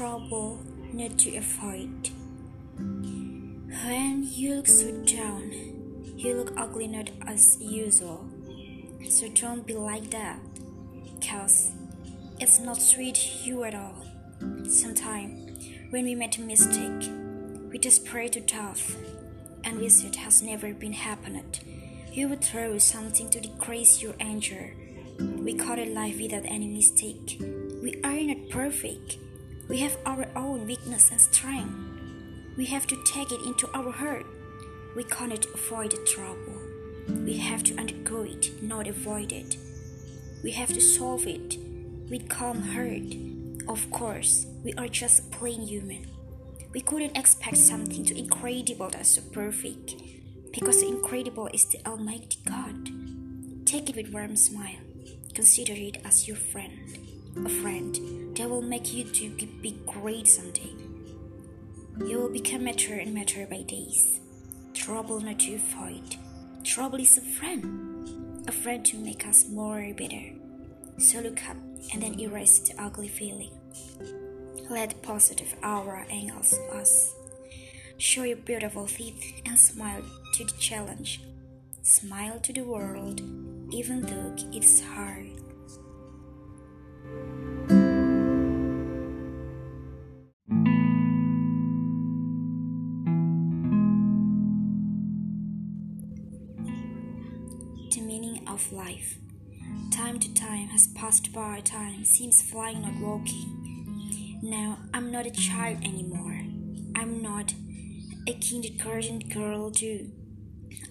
trouble not to avoid. When you look so down, you look ugly not as usual. So don't be like that, cause it's not sweet you at all. Sometimes when we make a mistake, we just pray to death, and wish it has never been happened. You would throw something to decrease your anger. We call it life without any mistake. We are not perfect. We have our own weakness and strength. We have to take it into our heart. We cannot avoid the trouble. We have to undergo it, not avoid it. We have to solve it with calm heart. Of course, we are just plain human. We couldn't expect something too incredible that's so perfect, because the incredible is the Almighty God. Take it with warm smile. Consider it as your friend, a friend that will make you to be great someday. You will become better and better by days. Trouble not to avoid. Trouble is a friend, a friend to make us more better. So look up and then erase the ugly feeling. Let positive aura angles us. Show your beautiful teeth and smile to the challenge. Smile to the world, even though it's hard. The meaning of life. Time to time has passed by, time seems flying, not walking. Now I'm not a child anymore. I'm not a kindergarten girl, too.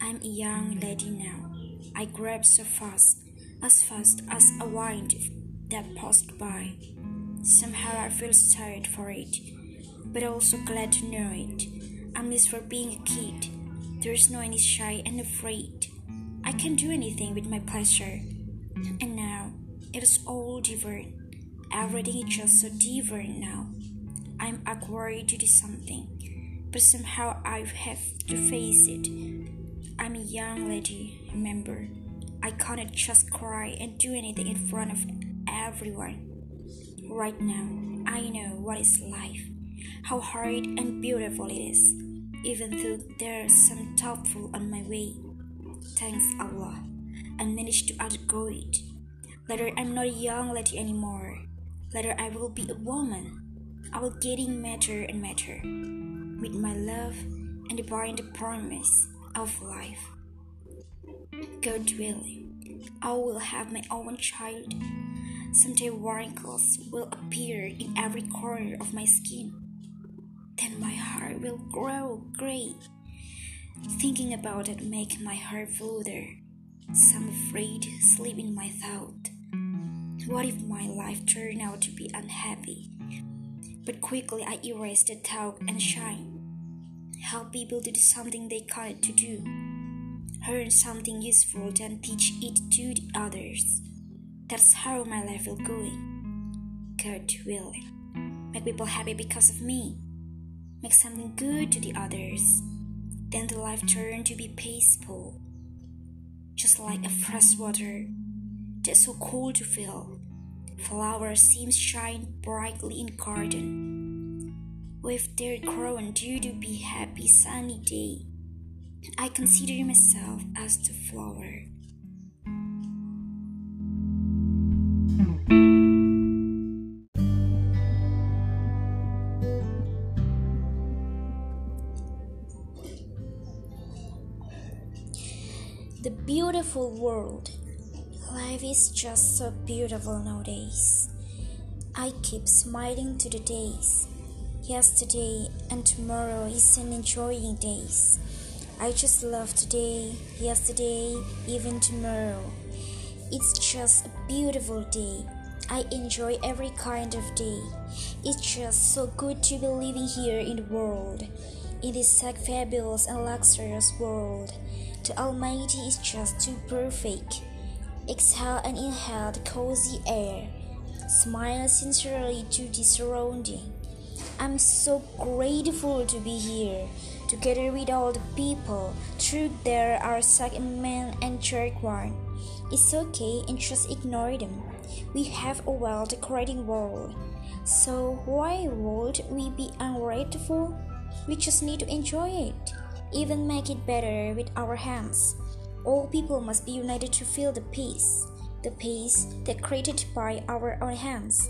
I'm a young lady now. I grab so fast, as fast as a wind that passed by. Somehow I feel sorry for it, but also glad to know it. I miss for being a kid. There's no any shy and afraid. I can do anything with my pleasure. And now it is all different. Everything is just so different now. I'm awkward to do something, but somehow I have to face it. I'm a young lady, remember. I cannot just cry and do anything in front of everyone. Right now, I know what is life, how hard and beautiful it is, even though there's some doubtful on my way. Thanks Allah, I managed to outgrow it. Later, I'm not a young lady anymore. Later, I will be a woman. I will getting matter and matter with my love and the the promise of life. God willing, I will have my own child. Someday wrinkles will appear in every corner of my skin. Then my heart will grow gray. Thinking about it make my heart flutter. Some afraid sleep in my thought. What if my life turned out to be unhappy? But quickly I erase the thought and shine. Help people do something they cannot to do. Learn something useful then teach it to the others. That's how my life will going. God willing. Make people happy because of me. Make something good to the others. Then the life turn to be peaceful. Just like a fresh water that's so cool to feel. Flowers seem shine brightly in garden. With their crown due to be happy sunny day. I consider myself as the flower. Beautiful world. Life is just so beautiful nowadays. I keep smiling to the days. Yesterday and tomorrow is an enjoying days. I just love today, yesterday, even tomorrow. It's just a beautiful day. I enjoy every kind of day. It's just so good to be living here in the world, in this fabulous and luxurious world. The Almighty is just too perfect. Exhale and inhale the cozy air. Smile sincerely to the surrounding. I'm so grateful to be here, together with all the people. True, there are such men and one. It's okay and just ignore them. We have a well decorating world. So why would we be ungrateful? We just need to enjoy it, even make it better with our hands. All people must be united to feel the peace, the peace that created by our own hands.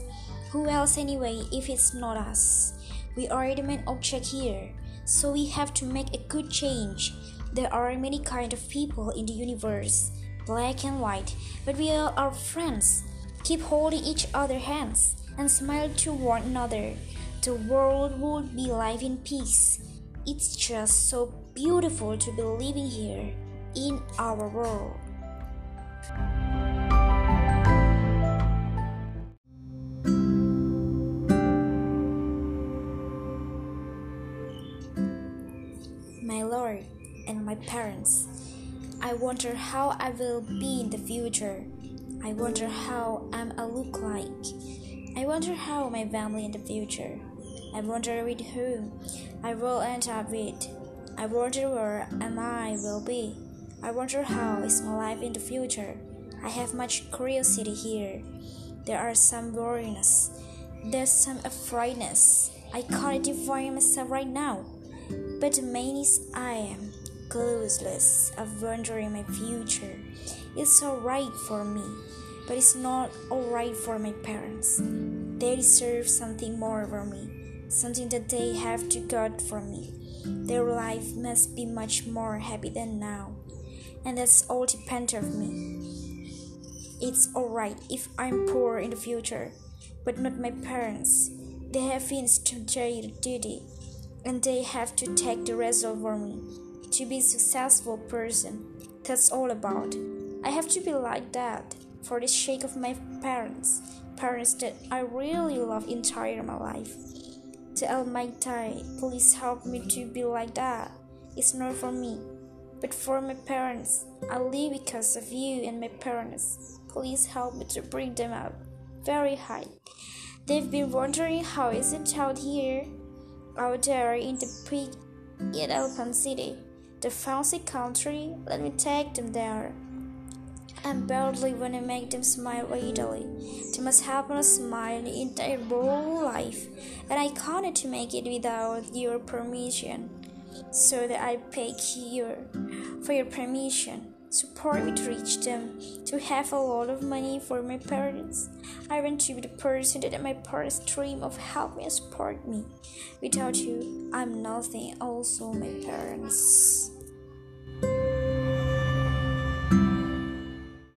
Who else anyway if it's not us? We are the main object here, so we have to make a good change. There are many kind of people in the universe, black and white, but we are our friends. Keep holding each other hands and smile to one another. The world would be life in peace. It's just so beautiful to be living here in our world. My Lord and my parents, I wonder how I will be in the future. I wonder how I'm a look like. I wonder how my family in the future. I wonder with whom I will end up with. I wonder where am I will be. I wonder how is my life in the future. I have much curiosity here. There are some worriness. There's some afraidness. I can't define myself right now. But the main is I am clueless of wondering my future. It's alright for me, but it's not alright for my parents. They deserve something more from me, something that they have to God from me. Their life must be much more happy than now and that's all depends on me. It's alright if I'm poor in the future, but not my parents. They have things to do duty, and they have to take the result for me to be a successful person. That's all about. I have to be like that for the sake of my parents, parents that I really love entire my life. The Almighty, please help me to be like that. It's not for me. But for my parents, I live because of you and my parents. Please help me to bring them up very high. They've been wondering how is it out here, out there in the big yet Elephant City, the fancy country. Let me take them there. And barely when I make them smile readily. They must have a smile in their whole life, and I can't to make it without your permission so that I beg you for your permission. Support me to reach them, to have a lot of money for my parents. I want to be the person that my parents dream of help me and support me. Without you, I'm nothing, also my parents.